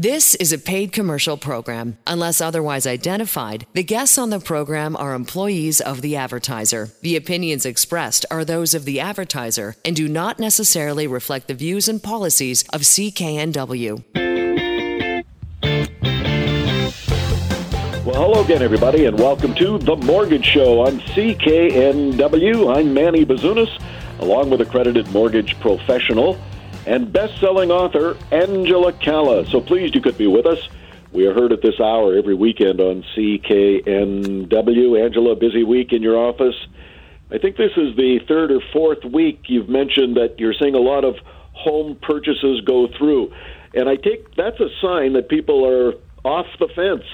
This is a paid commercial program. Unless otherwise identified, the guests on the program are employees of the advertiser. The opinions expressed are those of the advertiser and do not necessarily reflect the views and policies of CKNW. Well, hello again, everybody, and welcome to The Mortgage Show on CKNW. I'm Manny Bazunas, along with accredited mortgage professional and best-selling author Angela Calla. So pleased you could be with us. We are heard at this hour every weekend on CKNW. Angela, busy week in your office. I think this is the third or fourth week you've mentioned that you're seeing a lot of home purchases go through. And I take that's a sign that people are off the fence.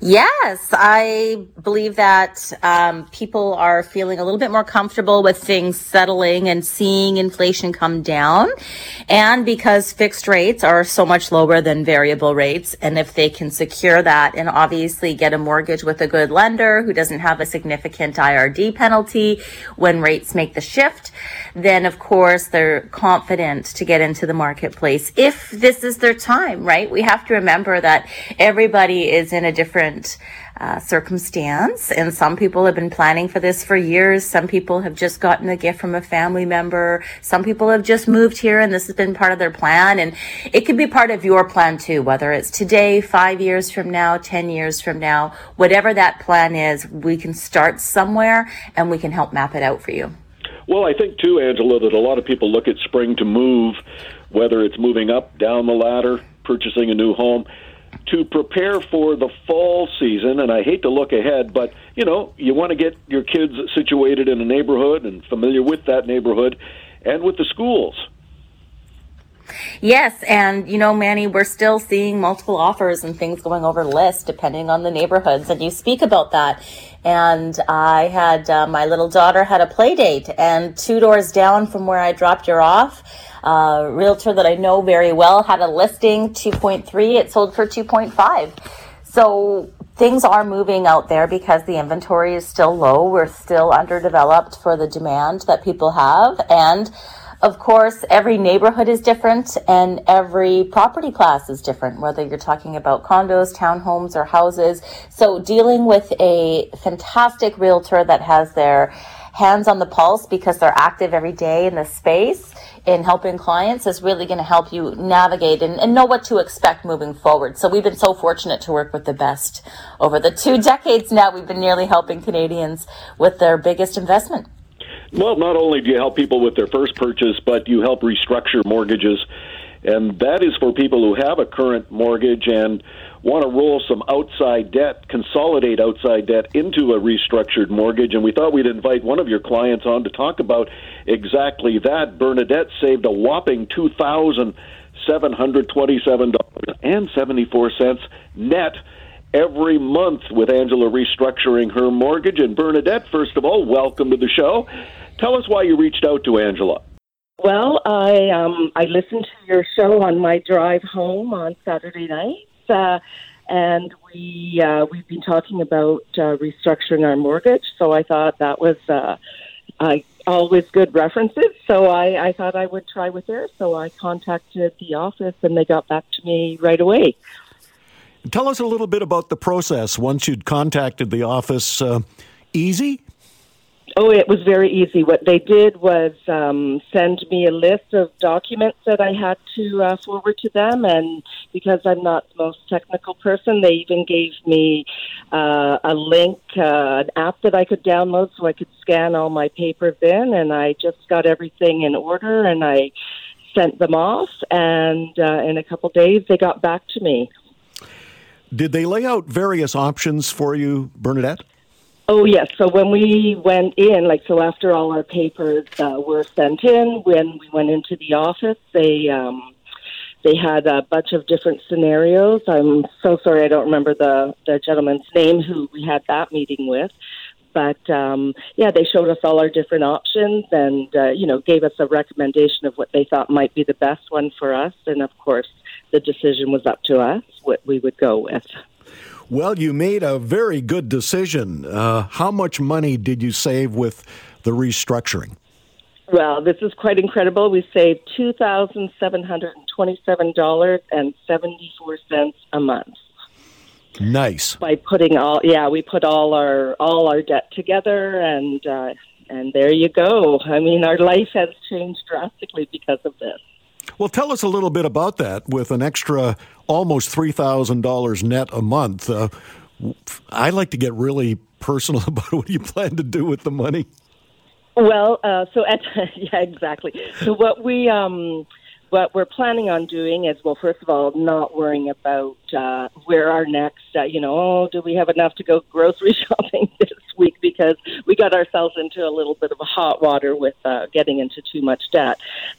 Yes, I believe that um, people are feeling a little bit more comfortable with things settling and seeing inflation come down. And because fixed rates are so much lower than variable rates, and if they can secure that and obviously get a mortgage with a good lender who doesn't have a significant IRD penalty when rates make the shift, then of course they're confident to get into the marketplace if this is their time, right? We have to remember that everybody is in a different uh, circumstance, and some people have been planning for this for years. Some people have just gotten a gift from a family member. Some people have just moved here, and this has been part of their plan. And it could be part of your plan too, whether it's today, five years from now, 10 years from now, whatever that plan is, we can start somewhere and we can help map it out for you. Well, I think too, Angela, that a lot of people look at spring to move, whether it's moving up, down the ladder, purchasing a new home, to prepare for the fall season. And I hate to look ahead, but you know, you want to get your kids situated in a neighborhood and familiar with that neighborhood and with the schools. Yes, and you know, Manny, we're still seeing multiple offers and things going over list depending on the neighborhoods, and you speak about that. And I had uh, my little daughter had a play date, and two doors down from where I dropped her off, uh, realtor that I know very well had a listing 2.3. It sold for 2.5. So things are moving out there because the inventory is still low. We're still underdeveloped for the demand that people have, and of course, every neighborhood is different and every property class is different, whether you're talking about condos, townhomes, or houses. So dealing with a fantastic realtor that has their hands on the pulse because they're active every day in the space in helping clients is really going to help you navigate and, and, know what to expect moving forward. So we've been so fortunate to work with the best over the two decades now. We've been nearly helping Canadians with their biggest investment. Well, not only do you help people with their first purchase, but you help restructure mortgages. And that is for people who have a current mortgage and want to roll some outside debt, consolidate outside debt into a restructured mortgage. And we thought we'd invite one of your clients on to talk about exactly that. Bernadette saved a whopping two thousand seven hundred twenty-seven dollars and seventy-four cents net every month with Angela restructuring her mortgage. And Bernadette, first of all, welcome to the show. Tell us why you reached out to Angela. Well, I um, I listened to your show on my drive home on Saturday night, uh, and we uh, we've been talking about uh, restructuring our mortgage. So I thought that was uh, I always good references. So I, I thought I would try with theirs. So I contacted the office, and they got back to me right away. Tell us a little bit about the process once you'd contacted the office. Uh, easy? Oh, it was very easy. What they did was um, send me a list of documents that I had to uh, forward to them, and because I'm not the most technical person, they even gave me uh, a link, uh, an app that I could download so I could scan all my papers in, and I just got everything in order, and I sent them off, and uh, in a couple days they got back to me. Did they lay out various options for you, Bernadette? Oh yes. So when we went in, like so, after all our papers uh, were sent in, when we went into the office, they um, they had a bunch of different scenarios. I'm so sorry, I don't remember the the gentleman's name who we had that meeting with. But um, yeah, they showed us all our different options and uh, you know gave us a recommendation of what they thought might be the best one for us. And of course, the decision was up to us what we would go with. Well, you made a very good decision. Uh, how much money did you save with the restructuring? Well, this is quite incredible. We saved two thousand seven hundred and twenty-seven dollars and seventy-four cents a month Nice. by putting all. Yeah, we put all our all our debt together, and uh, and there you go. I mean, our life has changed drastically because of this. Well, tell us a little bit about that with an extra almost $3,000 net a month. Uh, I like to get really personal about what you plan to do with the money. Well, uh, so at, yeah, exactly. So what we um, what we're planning on doing is, well, first of all, not worrying about uh, where our next, uh, you know, oh, do we have enough to go grocery shopping this week? Because we got ourselves into a little bit of a hot water with uh, getting into too much debt.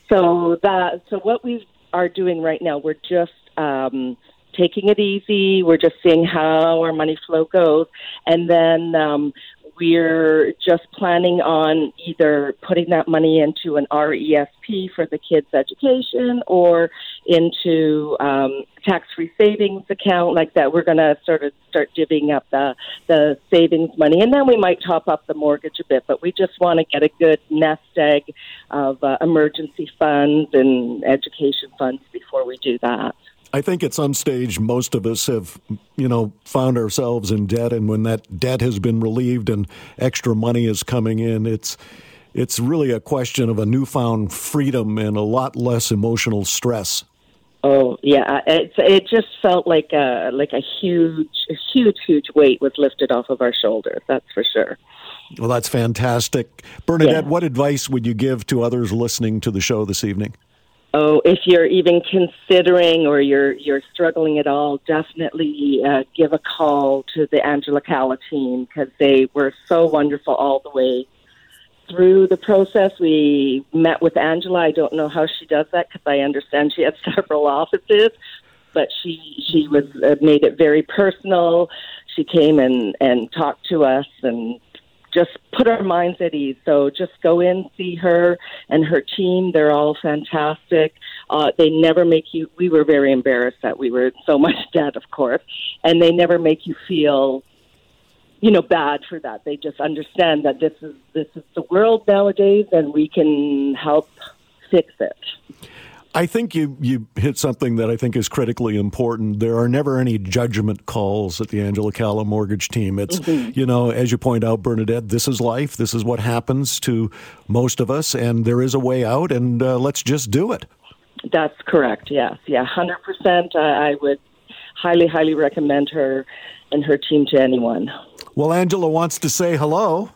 So that, so what we are doing right now, we're just. Um, taking it easy. We're just seeing how our money flow goes, and then um, we're just planning on either putting that money into an RESP for the kids' education or into um, tax-free savings account like that. We're going to sort of start divvying up the the savings money, and then we might top up the mortgage a bit. But we just want to get a good nest egg of uh, emergency funds and education funds before we do that. I think at some stage, most of us have, you know, found ourselves in debt, and when that debt has been relieved and extra money is coming in, it's it's really a question of a newfound freedom and a lot less emotional stress. Oh yeah, it it just felt like a like a huge, a huge, huge weight was lifted off of our shoulders. That's for sure. Well, that's fantastic, Bernadette. Yeah. What advice would you give to others listening to the show this evening? Oh, if you're even considering or you're you're struggling at all, definitely uh, give a call to the Angela Calla team because they were so wonderful all the way through the process. We met with Angela. I don't know how she does that because I understand she has several offices, but she she was uh, made it very personal. She came and and talked to us and just put our minds at ease. So just go in, see her and her team. They're all fantastic. Uh, they never make you. We were very embarrassed that we were so much debt, of course, and they never make you feel, you know, bad for that. They just understand that this is this is the world nowadays, and we can help fix it. I think you, you hit something that I think is critically important. There are never any judgment calls at the Angela Calla mortgage team. It's, you know, as you point out, Bernadette, this is life. This is what happens to most of us, and there is a way out, and uh, let's just do it. That's correct. Yes, yeah, hundred percent. I would highly, highly recommend her and her team to anyone. Well, Angela wants to say hello.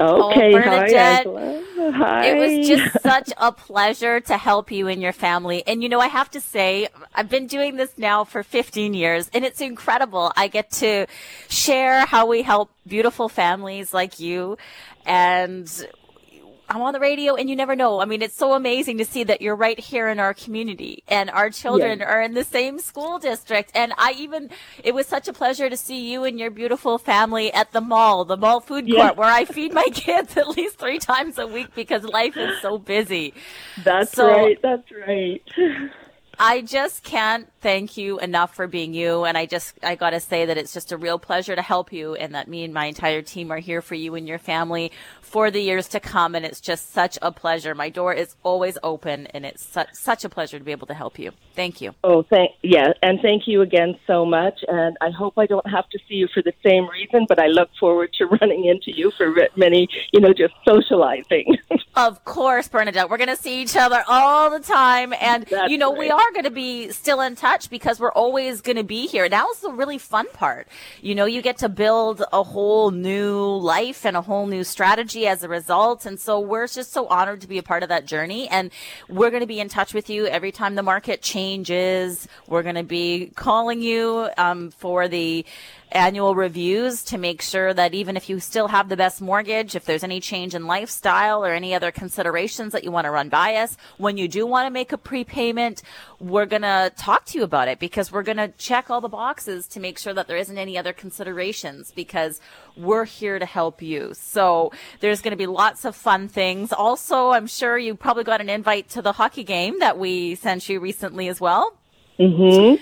Okay, hi, Bernadette. Angela. Hi. It was just such a pleasure to help you and your family. And you know, I have to say, I've been doing this now for 15 years and it's incredible. I get to share how we help beautiful families like you and I'm on the radio and you never know. I mean, it's so amazing to see that you're right here in our community and our children are in the same school district. And I even, it was such a pleasure to see you and your beautiful family at the mall, the mall food court where I feed my kids at least three times a week because life is so busy. That's So- right. That's right. I just can't thank you enough for being you. And I just, I got to say that it's just a real pleasure to help you and that me and my entire team are here for you and your family for the years to come. And it's just such a pleasure. My door is always open and it's such, such a pleasure to be able to help you. Thank you. Oh, thank yeah, and thank you again so much. And I hope I don't have to see you for the same reason, but I look forward to running into you for many, you know, just socializing. Of course, Bernadette. We're going to see each other all the time. And, That's you know, we are going to be still in touch because we're always going to be here. That was the really fun part. You know, you get to build a whole new life and a whole new strategy as a result. And so we're just so honored to be a part of that journey. And we're going to be in touch with you every time the market changes. We're going to be calling you um, for the annual reviews to make sure that even if you still have the best mortgage, if there's any change in lifestyle or any other considerations that you want to run by us, when you do want to make a prepayment, we're going to talk to you about it because we're going to check all the boxes to make sure that there isn't any other considerations because we're here to help you. So there's going to be lots of fun things. Also, I'm sure you probably got an invite to the hockey game that we sent you recently as well. mhm.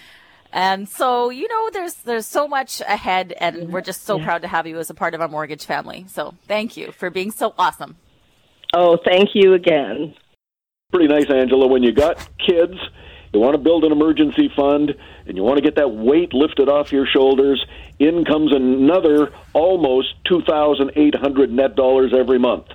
And so, you know, there's there's so much ahead and we're just so proud to have you as a part of our mortgage family. So, thank you for being so awesome. Oh, thank you again. Pretty nice, Angela. When you got kids, you want to build an emergency fund, and you want to get that weight lifted off your shoulders. In comes another almost two thousand eight hundred net dollars every month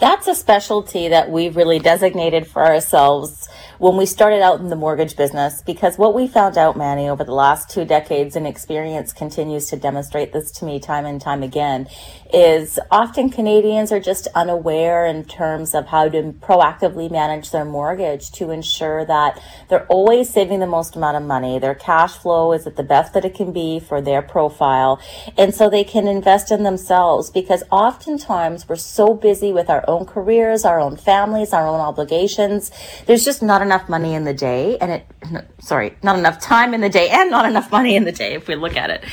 that's a specialty that we've really designated for ourselves when we started out in the mortgage business because what we found out, Manny, over the last two decades and experience continues to demonstrate this to me time and time again, is often Canadians are just unaware in terms of how to proactively manage their mortgage to ensure that they're always saving the most amount of money. Their cash flow is at the best that it can be for their profile. And so they can invest in themselves because oftentimes we're so busy with our own careers, our own families, our own obligations. There's just not enough money in the day and it, sorry, not enough time in the day and not enough money in the day if we look at it.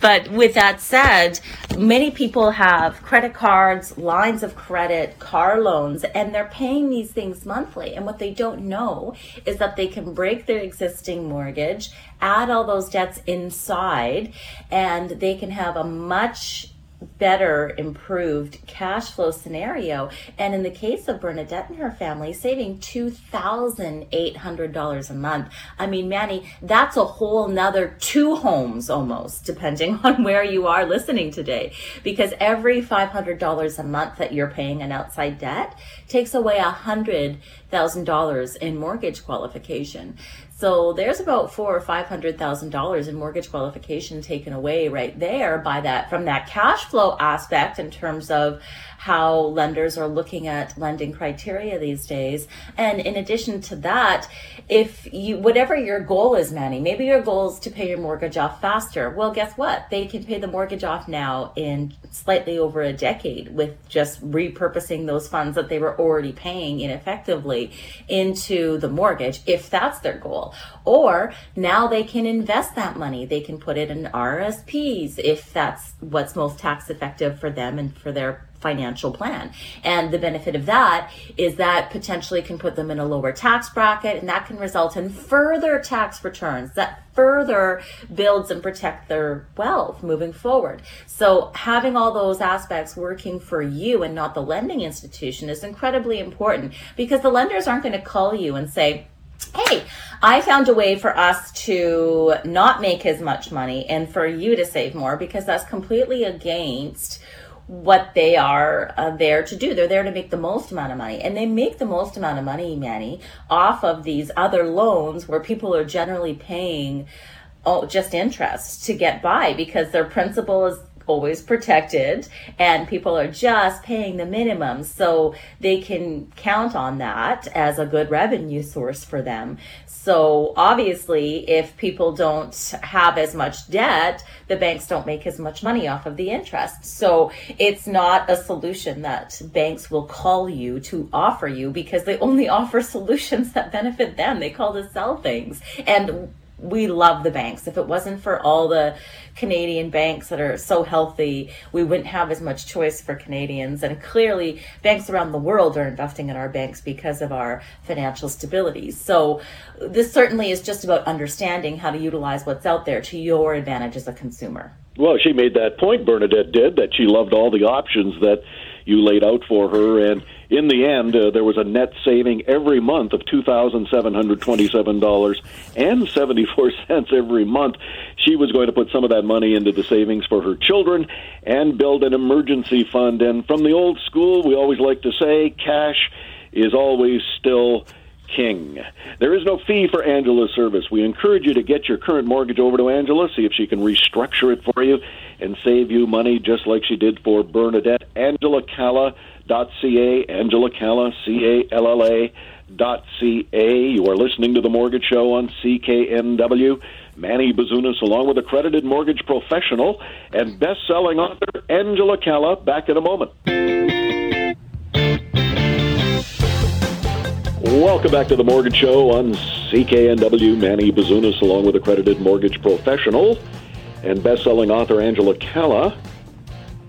But with that said, many people have credit cards, lines of credit, car loans, and they're paying these things monthly. And what they don't know is that they can break their existing mortgage, add all those debts inside, and they can have a much better improved cash flow scenario. And in the case of bernadette and her family saving $2800 a month. I mean manny that's a whole nother two homes almost depending on where you are listening today. Because every $500 a month that you're paying an outside debt takes away a $100000 in mortgage qualification. So there's about four or five hundred thousand dollars in mortgage qualification taken away right there by that from that cash flow aspect in terms of how lenders are looking at lending criteria these days. And in addition to that, if you, whatever your goal is, Manny, maybe your goal is to pay your mortgage off faster. Well, guess what? They can pay the mortgage off now in slightly over a decade with just repurposing those funds that they were already paying ineffectively into the mortgage if that's their goal. Or now they can invest that money. They can put it in RSPs if that's what's most tax effective for them and for their financial plan. And the benefit of that is that potentially can put them in a lower tax bracket and that can result in further tax returns that further builds and protect their wealth moving forward. So having all those aspects working for you and not the lending institution is incredibly important because the lenders aren't going to call you and say, Hey, I found a way for us to not make as much money and for you to save more because that's completely against what they are uh, there to do. They're there to make the most amount of money. And they make the most amount of money, Manny, off of these other loans where people are generally paying oh, just interest to get by because their principal is always protected and people are just paying the minimum so they can count on that as a good revenue source for them. So obviously if people don't have as much debt the banks don't make as much money off of the interest. So it's not a solution that banks will call you to offer you because they only offer solutions that benefit them. They call to sell things. And we love the banks. If it wasn't for all the Canadian banks that are so healthy, we wouldn't have as much choice for Canadians. And clearly, banks around the world are investing in our banks because of our financial stability. So, this certainly is just about understanding how to utilize what's out there to your advantage as a consumer. Well, she made that point, Bernadette did, that she loved all the options that you laid out for her. And in the end, uh, there was a net saving every month of $2,727 and 74 cents every month. She was going to put some of that money into the savings for her children and build an emergency fund. And from the old school, we always like to say cash is always still king. There is no fee for Angela's service. We encourage you to get your current mortgage over to Angela, see if she can restructure it for you and save you money just like she did for Bernadette. Angela Calla dot ca Angela Calla C A L L A dot ca. You are listening to the Mortgage Show on CKNW. Manny Bazunas, along with accredited mortgage professional and best-selling author Angela Calla. Back in a moment. Welcome back to the Mortgage Show on CKNW. Manny Bazunas, along with accredited mortgage professional and best-selling author Angela Calla.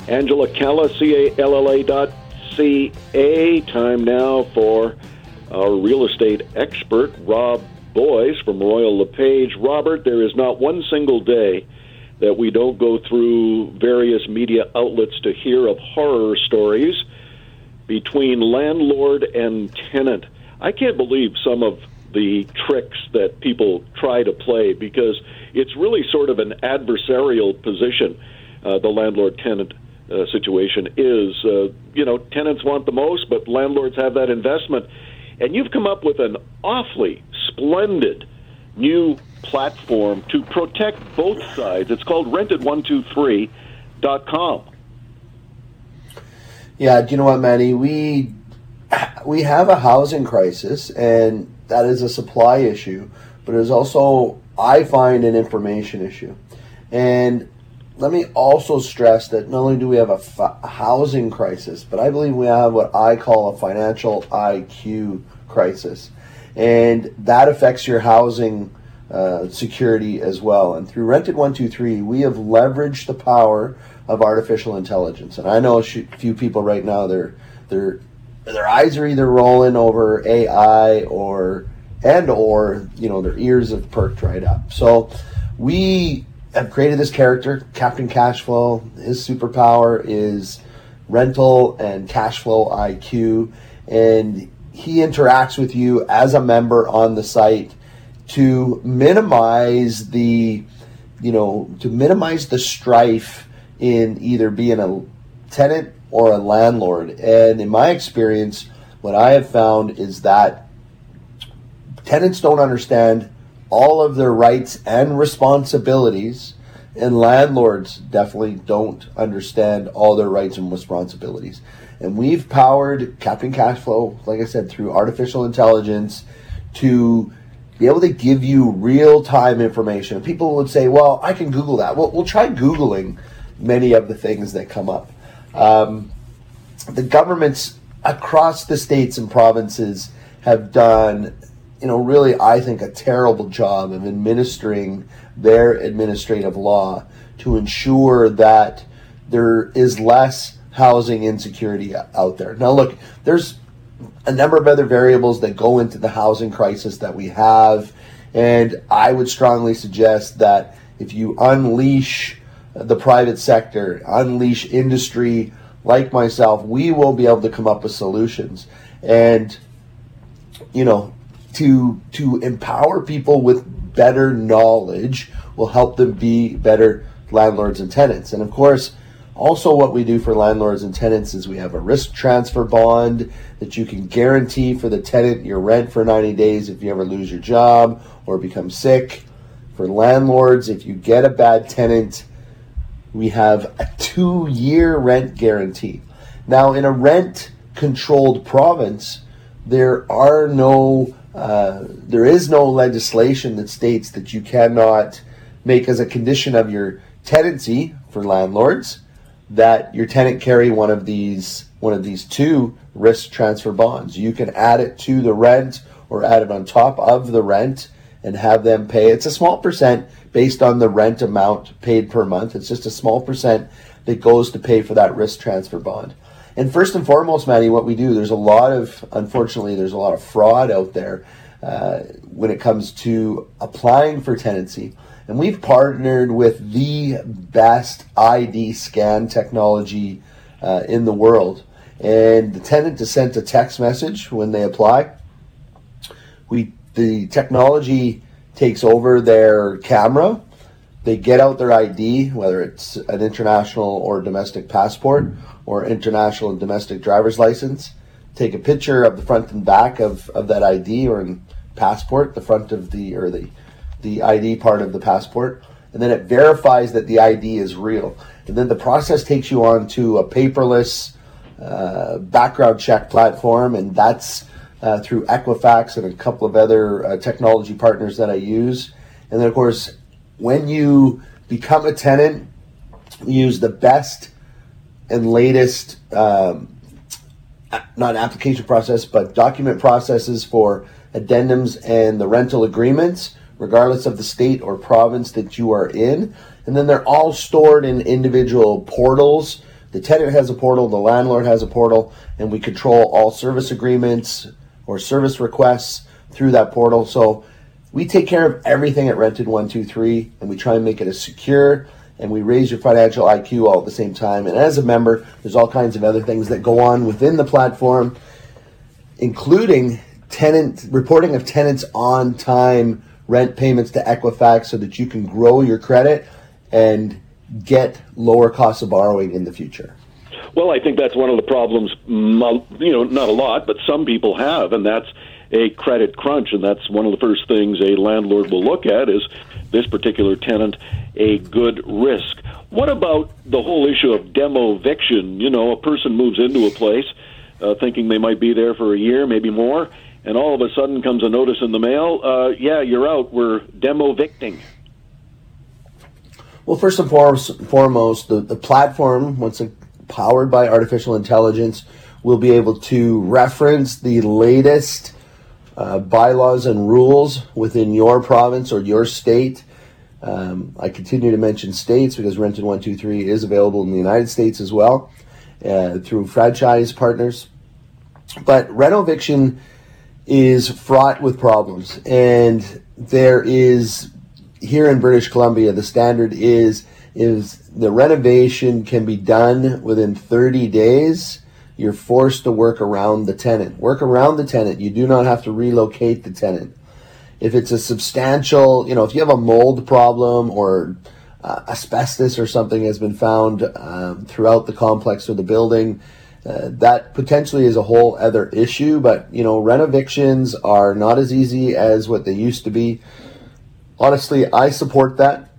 Angela Calla, C-A-L-L-A dot C-A. Time now for our real estate expert, Rob Boies from Royal LePage. Robert, there is not one single day that we don't go through various media outlets to hear of horror stories between landlord and tenant. I can't believe some of the tricks that people try to play because it's really sort of an adversarial position. Uh, the landlord tenant uh, situation is, uh, you know, tenants want the most, but landlords have that investment. And you've come up with an awfully splendid new platform to protect both sides. It's called rented123.com. Yeah, do you know what, Manny? We we have a housing crisis, and that is a supply issue, but it is also, I find, an information issue. And let me also stress that not only do we have a, housing crisis, but I believe we have what I call a financial IQ crisis. And that affects your housing uh, security as well. And through Rented 123, we have leveraged the power of artificial intelligence. And I know a few people right now, they're, they're, their eyes are either rolling over AI or and or you know their ears have perked right up. So we have created this character, Captain Cashflow. His superpower is rental and cashflow IQ, and he interacts with you as a member on the site to minimize the, you know, to minimize the strife in either being a tenant or a landlord. And in my experience, what I have found is that tenants don't understand all of their rights and responsibilities, and landlords definitely don't understand all their rights and responsibilities. And we've powered Captain Cashflow, like I said, through artificial intelligence to be able to give you real time information. People would say, well, I can Google that. Well, we'll try Googling many of the things that come up. Um, the governments across the states and provinces have done you know, really, I think, a terrible job of administering their administrative law to ensure that there is less housing insecurity out there. Now, look, there's a number of other variables that go into the housing crisis that we have, and I would strongly suggest that if you unleash the private sector, unleash industry like myself, we will be able to come up with solutions. And, you know, to to empower people with better knowledge will help them be better landlords and tenants. And of course, also what we do for landlords and tenants is we have a risk transfer bond that you can guarantee for the tenant your rent for 90 days if you ever lose your job or become sick. For landlords, if you get a bad tenant, we have a 2-year rent guarantee. Now, in a rent controlled province, there are no uh, there is no legislation that states that you cannot make as a condition of your tenancy for landlords that your tenant carry one of these one of these two risk transfer bonds. You can add it to the rent or add it on top of the rent and have them pay. It's a small percent based on the rent amount paid per month. It's just a small percent that goes to pay for that risk transfer bond. And first and foremost, Manny, what we do, there's a lot of, unfortunately, there's a lot of fraud out there uh, when it comes to applying for tenancy. And we've partnered with the best ID scan technology uh, in the world. And the tenant is sent a text message when they apply. We the technology takes over their camera. They get out their ID, whether it's an international or domestic passport or international and domestic driver's license. Take a picture of the front and back of, of that ID or passport, the front of the or the the ID part of the passport, and then it verifies that the ID is real. And then the process takes you on to a paperless uh, background check platform, and that's uh, through Equifax and a couple of other uh, technology partners that I use. And then, of course, when you become a tenant, use the best and latest, um, not application process, but document processes for addendums and the rental agreements, regardless of the state or province that you are in. And then they're all stored in individual portals. The tenant has a portal, the landlord has a portal, and we control all service agreements or service requests through that portal. So we take care of everything at Rented 123 and we try and make it as secure and we raise your financial IQ all at the same time. And as a member, there's all kinds of other things that go on within the platform, including tenant reporting of tenants on time rent payments to Equifax so that you can grow your credit and get lower costs of borrowing in the future. Well, I think that's one of the problems, you know, not a lot, but some people have, and that's a credit crunch. And that's one of the first things a landlord will look at is this particular tenant a good risk. What about the whole issue of demo eviction? You know, a person moves into a place uh, thinking they might be there for a year, maybe more, and all of a sudden comes a notice in the mail uh, yeah, you're out, we're demo evicting. Well, first and foremost, the, the platform, once powered by artificial intelligence, will be able to reference the latest uh, bylaws and rules within your province or your state. Um, I continue to mention states because Rented 123 is available in the United States as well uh, through franchise partners. But renoviction is fraught with problems, and there is here in British Columbia the standard is is the renovation can be done within 30 days you're forced to work around the tenant. Work around the tenant. You do not have to relocate the tenant. If it's a substantial, you know, if you have a mold problem or uh, asbestos or something has been found um, throughout the complex or the building, uh, that potentially is a whole other issue. But you know, rent evictions are not as easy as what they used to be. Honestly, I support that.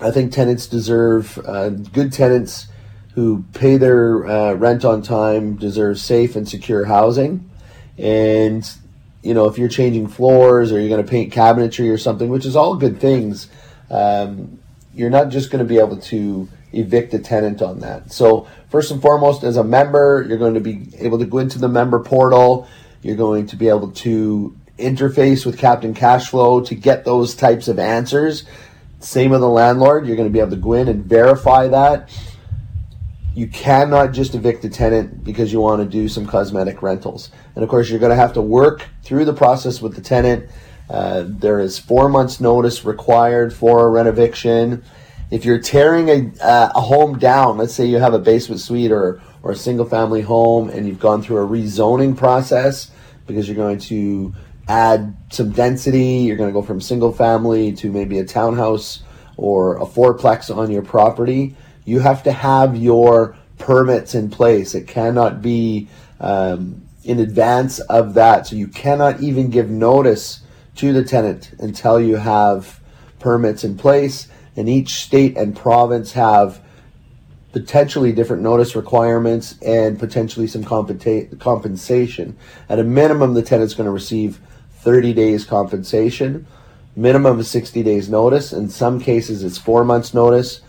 I think tenants deserve uh, good tenants who pay their uh, rent on time deserve safe and secure housing. And, you know, if you're changing floors or you're going to paint cabinetry or something, which is all good things, um, you're not just going to be able to evict a tenant on that. So, first and foremost, as a member, you're going to be able to go into the member portal. You're going to be able to interface with Captain Cashflow to get those types of answers. Same with the landlord. You're going to be able to go in and verify that you cannot just evict a tenant because you want to do some cosmetic rentals. And of course, you're going to have to work through the process with the tenant. Uh, there is four months' notice required for a renoviction. If you're tearing a, uh, a home down, let's say you have a basement suite or, or a single family home and you've gone through a rezoning process because you're going to add some density, you're going to go from single family to maybe a townhouse or a fourplex on your property you have to have your permits in place. It cannot be um, in advance of that. So you cannot even give notice to the tenant until you have permits in place. And each state and province have potentially different notice requirements and potentially some compensa- compensation. At a minimum, the tenant's going to receive 30 days compensation, minimum of 60 days notice. In some cases, it's four months notice.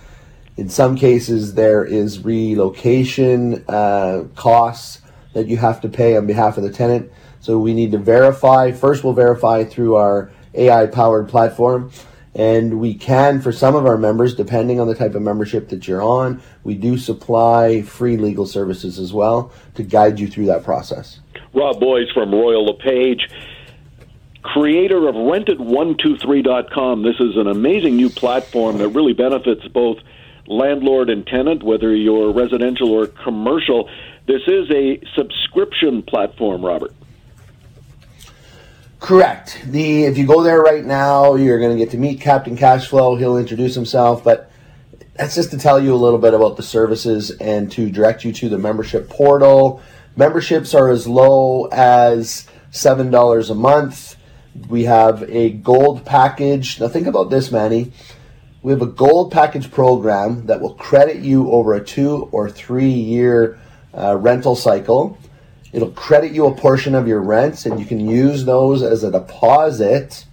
In some cases, there is relocation uh, costs that you have to pay on behalf of the tenant. So we need to verify. First, we'll verify through our AI powered platform. And we can, for some of our members, depending on the type of membership that you're on, we do supply free legal services as well to guide you through that process. Rob Boies from Royal LePage, creator of rented123.com. This is an amazing new platform that really benefits both landlord and tenant, whether you're residential or commercial. This is a subscription platform, Robert. Correct. The if you go there right now, you're going to get to meet Captain Cashflow. He'll introduce himself, but that's just to tell you a little bit about the services and to direct you to the membership portal. Memberships are as low as seven dollars a month. We have a gold package. Now think about this, Manny we have a gold package program that will credit you over a two or three year uh, rental cycle. It'll credit you a portion of your rents, and you can use those as a deposit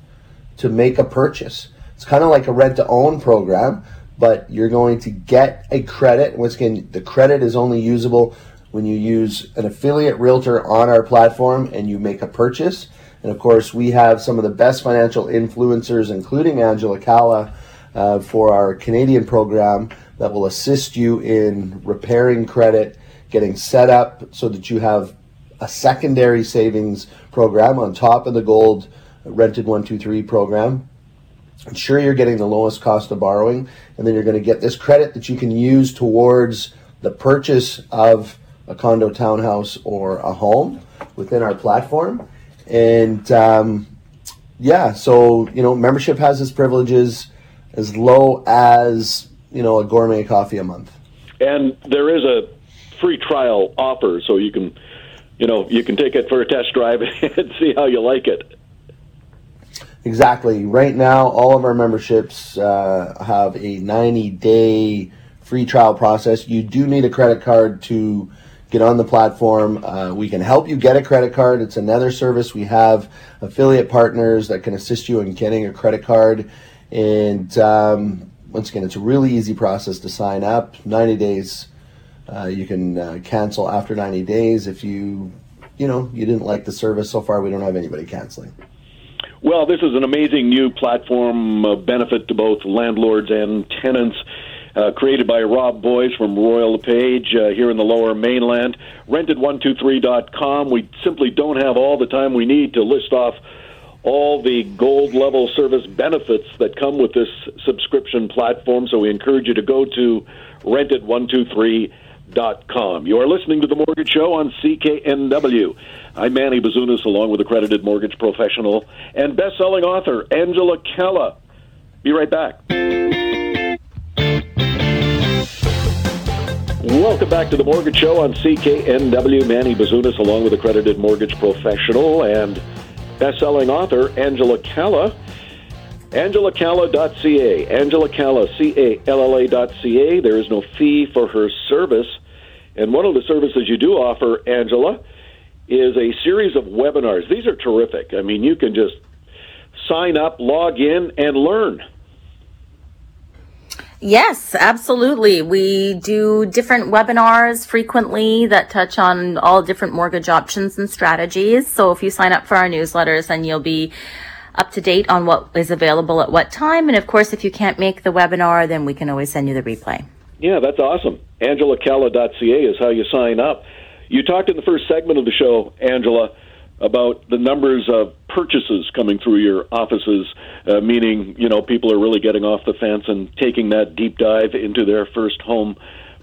to make a purchase. It's kind of like a rent to own program, but you're going to get a credit. Once again, the credit is only usable when you use an affiliate realtor on our platform and you make a purchase. And of course, we have some of the best financial influencers, including Angela Calla uh, for our Canadian program that will assist you in repairing credit, getting set up so that you have a secondary savings program on top of the gold rented 123 program. ensure you're getting the lowest cost of borrowing, and then you're going to get this credit that you can use towards the purchase of a condo, townhouse, or a home within our platform. And um, yeah, so you know, membership has its privileges as low as you know a gourmet coffee a month. And there is a free trial offer, so you can, you know, you can take it for a test drive and see how you like it. Exactly. Right now, all of our memberships uh, have a 90 day free trial process. You do need a credit card to get on the platform. Uh, we can help you get a credit card. It's another service. We have affiliate partners that can assist you in getting a credit card. And um, once again, it's a really easy process to sign up. 90 days. Uh, you can uh, cancel after 90 days if you, you know, you didn't like the service. So far, we don't have anybody canceling. Well, this is an amazing new platform of benefit to both landlords and tenants uh, created by Rob Boies from Royal LePage uh, here in the lower mainland. Rented123.com. We simply don't have all the time we need to list off all the gold level service benefits that come with this subscription platform, so we encourage you to go to rented123.com. You are listening to The Mortgage Show on CKNW. I'm Manny Bazunas, along with accredited mortgage professional and best selling author Angela Calla. Be right back. Welcome back to the Mortgage Show on CKNW. Manny Bazunas, along with accredited mortgage professional and best-selling author Angela Calla. AngelaCalla.ca. Angela Calla, C-A-L-L-A.ca. There is no fee for her service. And one of the services you do offer, Angela, is a series of webinars. These are terrific. I mean, you can just sign up, log in, and learn. Yes, absolutely. We do different webinars frequently that touch on all different mortgage options and strategies. So if you sign up for our newsletters, then you'll be up to date on what is available at what time. And of course, if you can't make the webinar, then we can always send you the replay. Yeah, that's awesome. AngelaCalla.ca is how you sign up. You talked in the first segment of the show, Angela, about the numbers of purchases coming through your offices, uh, meaning you know people are really getting off the fence and taking that deep dive into their first home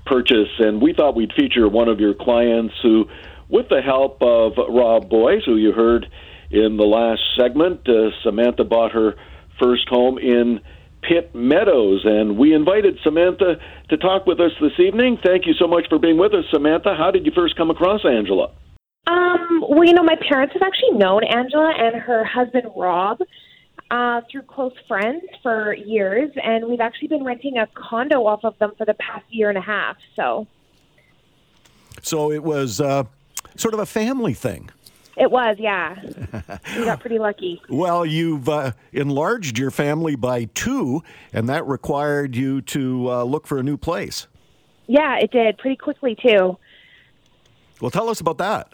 purchase. And we thought we'd feature one of your clients who, with the help of Rob Boies, who you heard in the last segment, uh, Samantha bought her first home in Pitt Meadows. And we invited Samantha to talk with us this evening. Thank you so much for being with us, Samantha. How did you first come across Angela? Um, well, you know, my parents have actually known Angela and her husband Rob uh, through close friends for years, and we've actually been renting a condo off of them for the past year and a half. So, so it was uh, sort of a family thing. It was, yeah. we got pretty lucky. Well, you've uh, enlarged your family by two, and that required you to uh, look for a new place. Yeah, it did pretty quickly too. Well, tell us about that.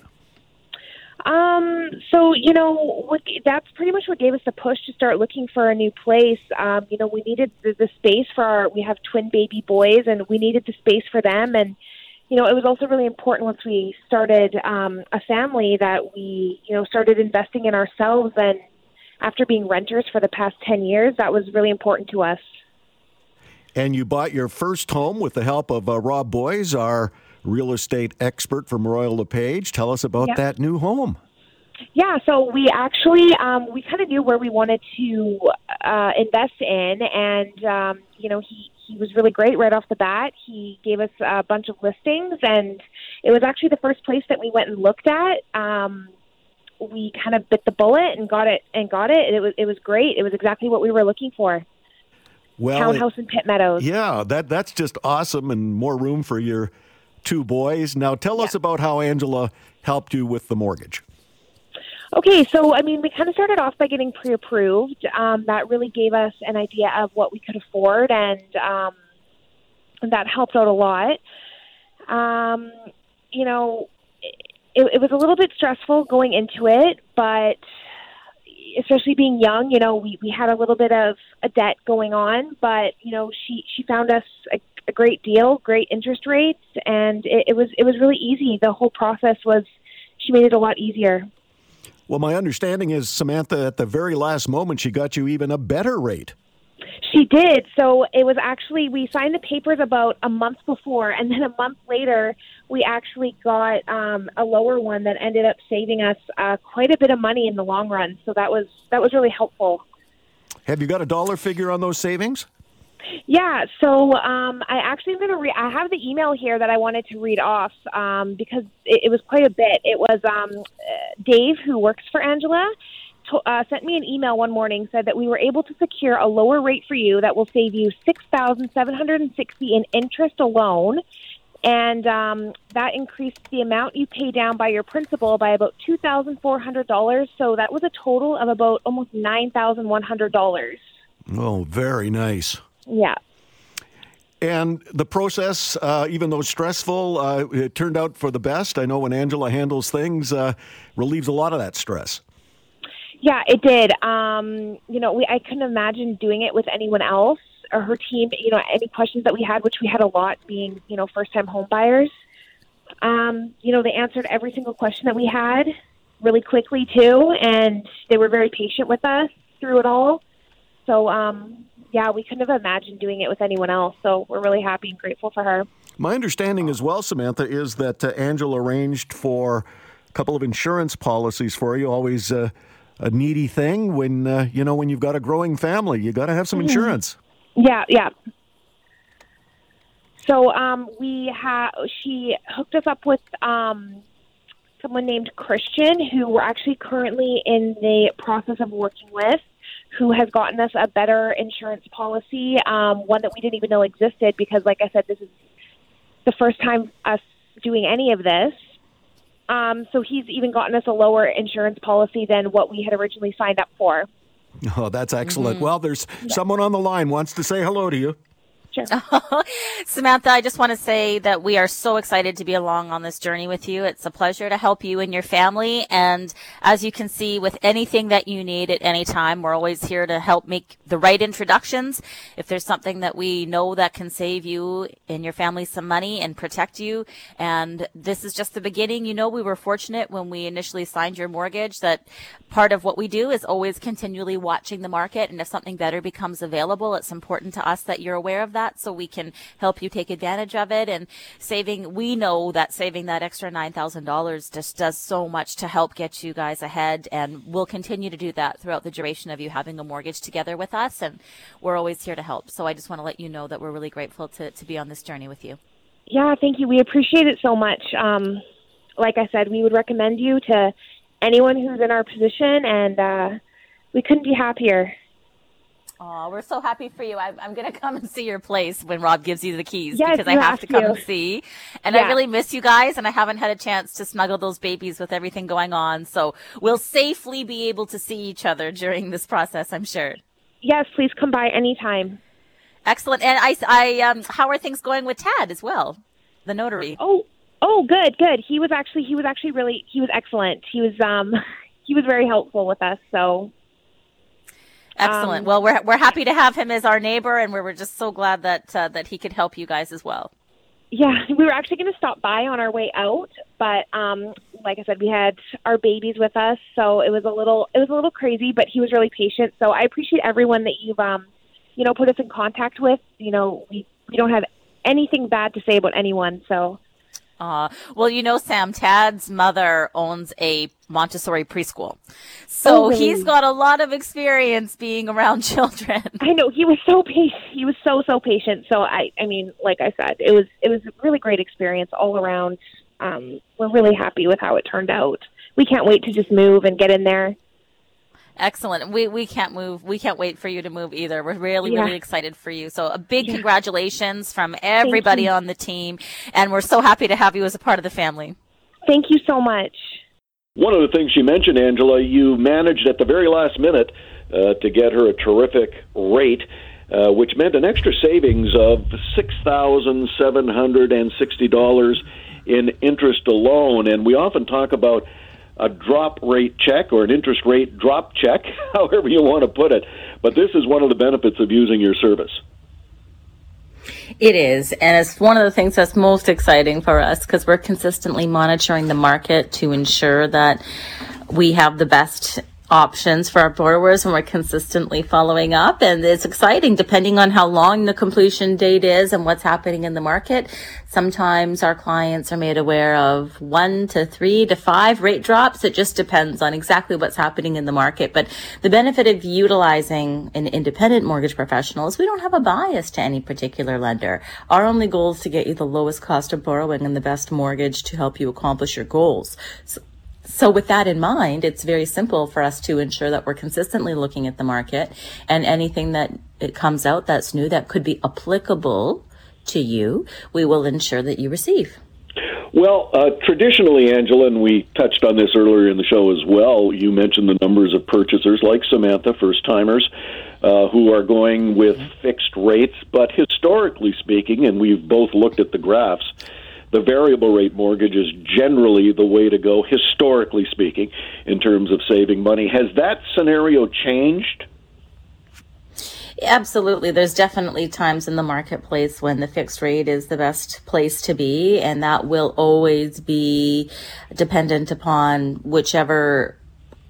Um, so you know, what, that's pretty much what gave us the push to start looking for a new place. Um, you know, we needed the, the space for our. We have twin baby boys, and we needed the space for them. And you know, it was also really important once we started um, a family that we, you know, started investing in ourselves. And after being renters for the past ten years, that was really important to us. And you bought your first home with the help of uh, Rob Boies, our real estate expert from Royal LePage. Tell us about yep. that new home. Yeah, so we actually um, we kind of knew where we wanted to uh, invest in, and um, you know he he was really great right off the bat. He gave us a bunch of listings, and it was actually the first place that we went and looked at. Um, we kind of bit the bullet and got it and got it. It was it was great. It was exactly what we were looking for. Well, townhouse it, in Pitt Meadows. Yeah, that that's just awesome, and more room for your two boys. Now, tell yeah. us about how Angela helped you with the mortgage. Okay, so I mean, we kind of started off by getting pre-approved. Um, that really gave us an idea of what we could afford, and um, that helped out a lot. Um, you know, it, it was a little bit stressful going into it, but especially being young, you know, we, we had a little bit of a debt going on, but you know, she she found us a a great deal, great interest rates, and it, it was it was really easy. The whole process was she made it a lot easier. Well, my understanding is Samantha, at the very last moment, she got you even a better rate. She did. So it was actually we signed the papers about a month before, and then a month later we actually got um, a lower one that ended up saving us uh, quite a bit of money in the long run. So that was that was really helpful. Have you got a dollar figure on those savings? Yeah, so um, I actually am going to read. I have the email here that I wanted to read off um, because it, it was quite a bit. It was um, uh, Dave, who works for Angela, to, uh, sent me an email one morning said that we were able to secure a lower rate for you that will save you six thousand seven hundred and sixty in interest alone, and um, that increased the amount you pay down by your principal by about two thousand four hundred dollars. So that was a total of about almost nine thousand one hundred dollars. Oh, very nice. Yeah. And the process, uh, even though stressful, uh, it turned out for the best. I know when Angela handles things, uh, relieves a lot of that stress. Yeah, it did. Um, you know, we I couldn't imagine doing it with anyone else or her team. You know, any questions that we had, which we had a lot, being you know first time home buyers. Um, you know, they answered every single question that we had really quickly too, and they were very patient with us through it all. So, um, yeah, we couldn't have imagined doing it with anyone else. So we're really happy and grateful for her. My understanding as well, Samantha, is that uh, Angela arranged for a couple of insurance policies for you. Always uh, a needy thing when uh, you know when you've got a growing family, you got to have some mm-hmm. insurance. Yeah, yeah. So um, we have she hooked us up with um, someone named Christian, who we're actually currently in the process of working with who has gotten us a better insurance policy, um, one that we didn't even know existed because, like I said, this is the first time us doing any of this. Um, so he's even gotten us a lower insurance policy than what we had originally signed up for. Oh, that's excellent. Mm-hmm. Well, there's yeah. someone on the line wants to say hello to you. Sure. Samantha, I just want to say that we are so excited to be along on this journey with you. It's a pleasure to help you and your family. And as you can see, with anything that you need at any time, we're always here to help make the right introductions. If there's something that we know that can save you and your family some money and protect you. And this is just the beginning. You know, we were fortunate when we initially signed your mortgage that part of what we do is always continually watching the market. And if something better becomes available, it's important to us that you're aware of that that so we can help you take advantage of it and saving we know that saving that extra $9,000 just does so much to help get you guys ahead and we'll continue to do that throughout the duration of you having a mortgage together with us and we're always here to help. So I just want to let you know that we're really grateful to, to be on this journey with you. Yeah, thank you. We appreciate it so much. Um, like I said, we would recommend you to anyone who's in our position, and uh, we couldn't be happier. Oh, we're so happy for you. I, am, going to come and see your place when Rob gives you the keys yes, because I have, have to come and see. And yeah. I really miss you guys, and I haven't had a chance to snuggle those babies with everything going on. So we'll safely be able to see each other during this process, I'm sure. Yes, please come by anytime. Excellent. And I, I, um, how are things going with Tad as well, the notary? Oh, oh, good, good. He was actually, he was actually really, he was excellent. He was, um, he was very helpful with us. So Excellent. Um, well, we're we're happy to have him as our neighbor, and we're, we're just so glad that uh, that he could help you guys as well. Yeah, we were actually going to stop by on our way out, but um, like I said, we had our babies with us, so it was a little it was a little crazy. But he was really patient, so I appreciate everyone that you've um, you know put us in contact with. You know, we we don't have anything bad to say about anyone, so uh, well, you know, Sam, Tad's mother owns a Montessori preschool. So oh, really? he's got a lot of experience being around children. I know. He was so patient. He was so, so patient. So I, I mean, like I said, it was, it was a really great experience all around. Um, we're really happy with how it turned out. We can't wait to just move and get in there Excellent. We we can't move. We can't wait for you to move either. We're really yeah. really excited for you. So a big yeah. congratulations from everybody on the team, and we're so happy to have you as a part of the family. Thank you so much. One of the things you mentioned, Angela, you managed at the very last minute uh, to get her a terrific rate. Uh, which meant an extra savings of six thousand seven hundred and sixty dollars in interest alone. And we often talk about a drop rate check or an interest rate drop check, however you want to put it. But this is one of the benefits of using your service. It is, and it's one of the things that's most exciting for us because we're consistently monitoring the market to ensure that we have the best options for our borrowers and we're consistently following up and it's exciting depending on how long the completion date is and what's happening in the market. Sometimes our clients are made aware of one to three to five rate drops. It just depends on exactly what's happening in the market. But the benefit of utilizing an independent mortgage professional is we don't have a bias to any particular lender. Our only goal is to get you the lowest cost of borrowing and the best mortgage to help you accomplish your goals. So so with that in mind, it's very simple for us to ensure that we're consistently looking at the market and anything that it comes out that's new that could be applicable to you, we will ensure that you receive. Well, uh, traditionally, Angela, and we touched on this earlier in the show as well, you mentioned the numbers of purchasers like Samantha, first timers, uh, who are going with fixed rates. But historically speaking, and we've both looked at the graphs, the variable rate mortgage is generally the way to go, historically speaking, in terms of saving money. Has that scenario changed? Absolutely. There's definitely times in the marketplace when the fixed rate is the best place to be, and that will always be dependent upon whichever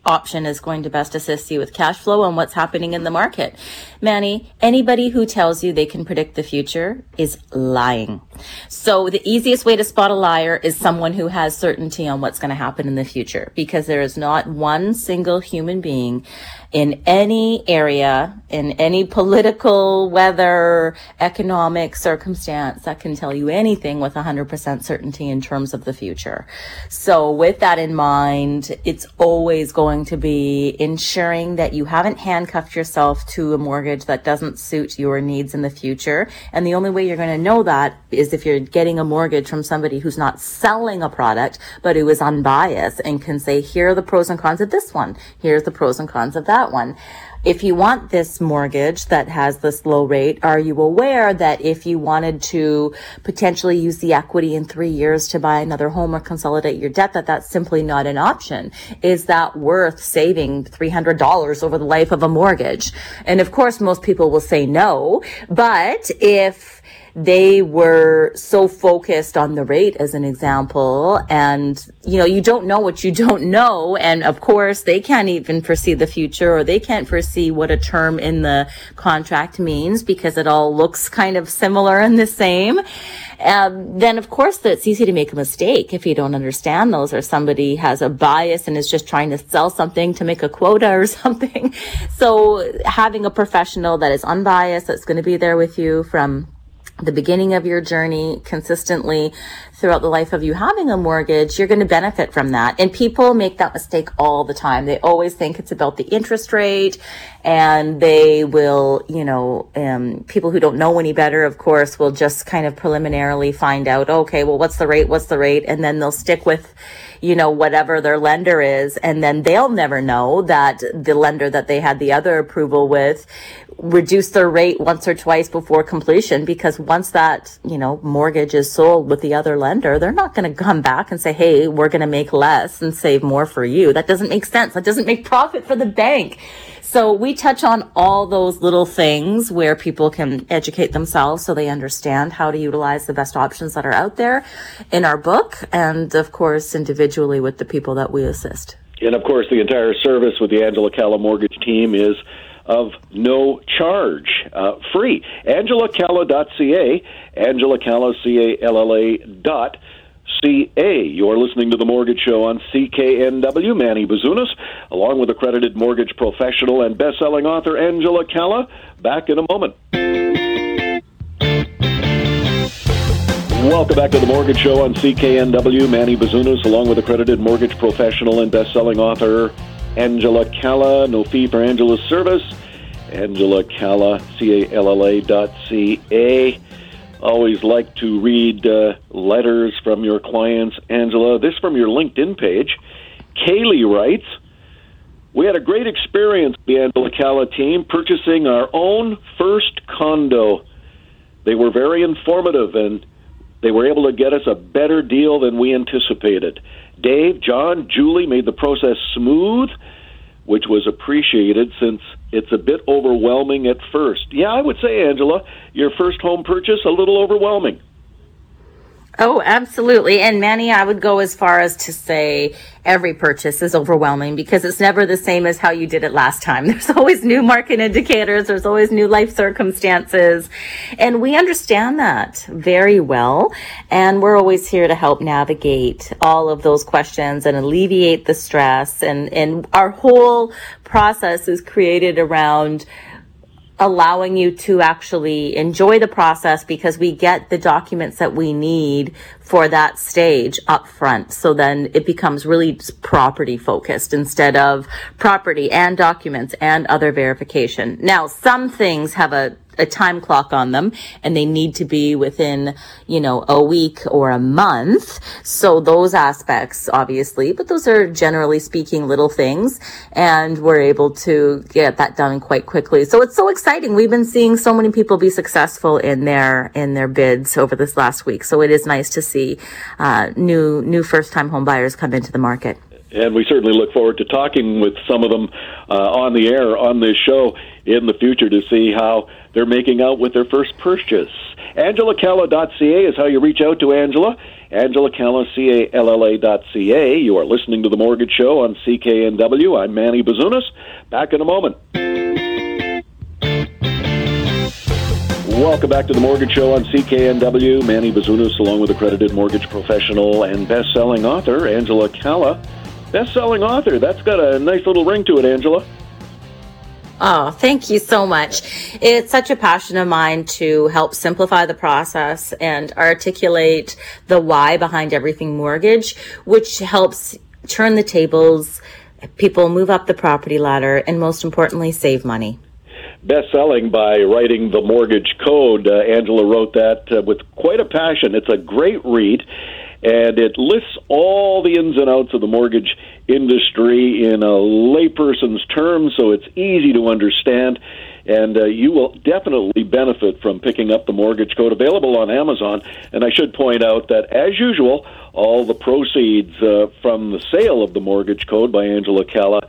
option is going to best assist you with cash flow and what's happening in the market. Manny, anybody who tells you they can predict the future is lying. So the easiest way to spot a liar is someone who has certainty on what's going to happen in the future because there is not one single human being in any area, in any political, weather, economic circumstance that can tell you anything with 100% certainty in terms of the future. So with that in mind, it's always going to be ensuring that you haven't handcuffed yourself to a mortgage that doesn't suit your needs in the future. And the only way you're going to know that is if you're getting a mortgage from somebody who's not selling a product, but who is unbiased and can say, here are the pros and cons of this one. Here's the pros and cons of that that one. If you want this mortgage that has this low rate, are you aware that if you wanted to potentially use the equity in three years to buy another home or consolidate your debt, that that's simply not an option? Is that worth saving $300 over the life of a mortgage? And of course, most people will say no, but if they were so focused on the rate as an example. And, you know, you don't know what you don't know. And of course, they can't even foresee the future or they can't foresee what a term in the contract means because it all looks kind of similar and the same. Um, then of course it's easy to make a mistake if you don't understand those or somebody has a bias and is just trying to sell something to make a quota or something. So having a professional that is unbiased, that's going to be there with you from the beginning of your journey consistently throughout the life of you having a mortgage, you're going to benefit from that. And people make that mistake all the time. They always think it's about the interest rate and they will, you know, um, people who don't know any better, of course, will just kind of preliminarily find out, okay, well, what's the rate? What's the rate? And then they'll stick with, you know, whatever their lender is. And then they'll never know that the lender that they had the other approval with reduce their rate once or twice before completion because once that, you know, mortgage is sold with the other lender, they're not going to come back and say, Hey, we're going to make less and save more for you. That doesn't make sense. That doesn't make profit for the bank. So we touch on all those little things where people can educate themselves so they understand how to utilize the best options that are out there in our book and of course individually with the people that we assist. And of course the entire service with the Angela Calla mortgage team is of no charge, uh, free. AngelaCalla.ca, AngelaCalla, C-A-L-L-A dot C-A. You're listening to The Mortgage Show on CKNW. Manny Bazunas, along with accredited mortgage professional and best-selling author Angela Calla. Back in a moment. Welcome back to The Mortgage Show on CKNW. Manny Bazunas, along with accredited mortgage professional and best-selling author Angela Calla. No fee for Angela's service. Angela Calla, C-A-L-L-A dot C-A. Always like to read uh, letters from your clients. Angela, this from your LinkedIn page. Kaylee writes, we had a great experience, with the Angela Calla team, purchasing our own first condo. They were very informative and they were able to get us a better deal than we anticipated. Dave, John, Julie made the process smooth, which was appreciated since it's a bit overwhelming at first. Yeah, I would say, Angela, your first home purchase, a little overwhelming. Oh, absolutely. And Manny, I would go as far as to say every purchase is overwhelming because it's never the same as how you did it last time. There's always new market indicators. There's always new life circumstances. And we understand that very well. And we're always here to help navigate all of those questions and alleviate the stress. And, and our whole process is created around allowing you to actually enjoy the process because we get the documents that we need for that stage up front. So then it becomes really property focused instead of property and documents and other verification. Now, some things have a a time clock on them and they need to be within, you know, a week or a month. So those aspects, obviously, but those are generally speaking little things and we're able to get that done quite quickly. So it's so exciting. We've been seeing so many people be successful in their, in their bids over this last week. So it is nice to see, uh, new, new first time home buyers come into the market and we certainly look forward to talking with some of them uh, on the air on this show in the future to see how they're making out with their first purchase. AngelaCalla.ca is how you reach out to Angela. Angela Calla, C-A-L-L-A dot C-A. You are listening to The Mortgage Show on CKNW. I'm Manny Bazunas. Back in a moment. Welcome back to The Mortgage Show on CKNW. Manny Bazunas, along with accredited mortgage professional and best-selling author Angela Calla. Best-selling author. That's got a nice little ring to it, Angela. Oh, thank you so much. It's such a passion of mine to help simplify the process and articulate the why behind everything mortgage, which helps turn the tables, people move up the property ladder, and most importantly, save money. Best selling by writing the mortgage code. Uh, Angela wrote that uh, with quite a passion. It's a great read and it lists all the ins and outs of the mortgage industry in a layperson's terms, so it's easy to understand. And uh, you will definitely benefit from picking up the mortgage code available on Amazon. And I should point out that, as usual, all the proceeds uh, from the sale of the mortgage code by Angela Calla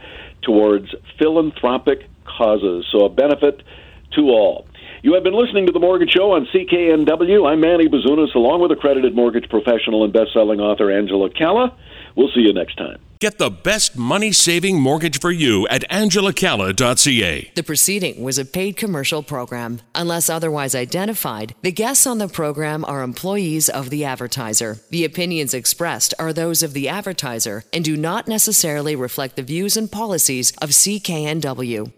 towards philanthropic causes. So a benefit to all. You have been listening to The Mortgage Show on CKNW. I'm Manny Bazunas, along with accredited mortgage professional and best-selling author Angela Calla. We'll see you next time. Get the best money saving mortgage for you at angelacalla.ca. The proceeding was a paid commercial program. Unless otherwise identified, the guests on the program are employees of the advertiser. The opinions expressed are those of the advertiser and do not necessarily reflect the views and policies of CKNW.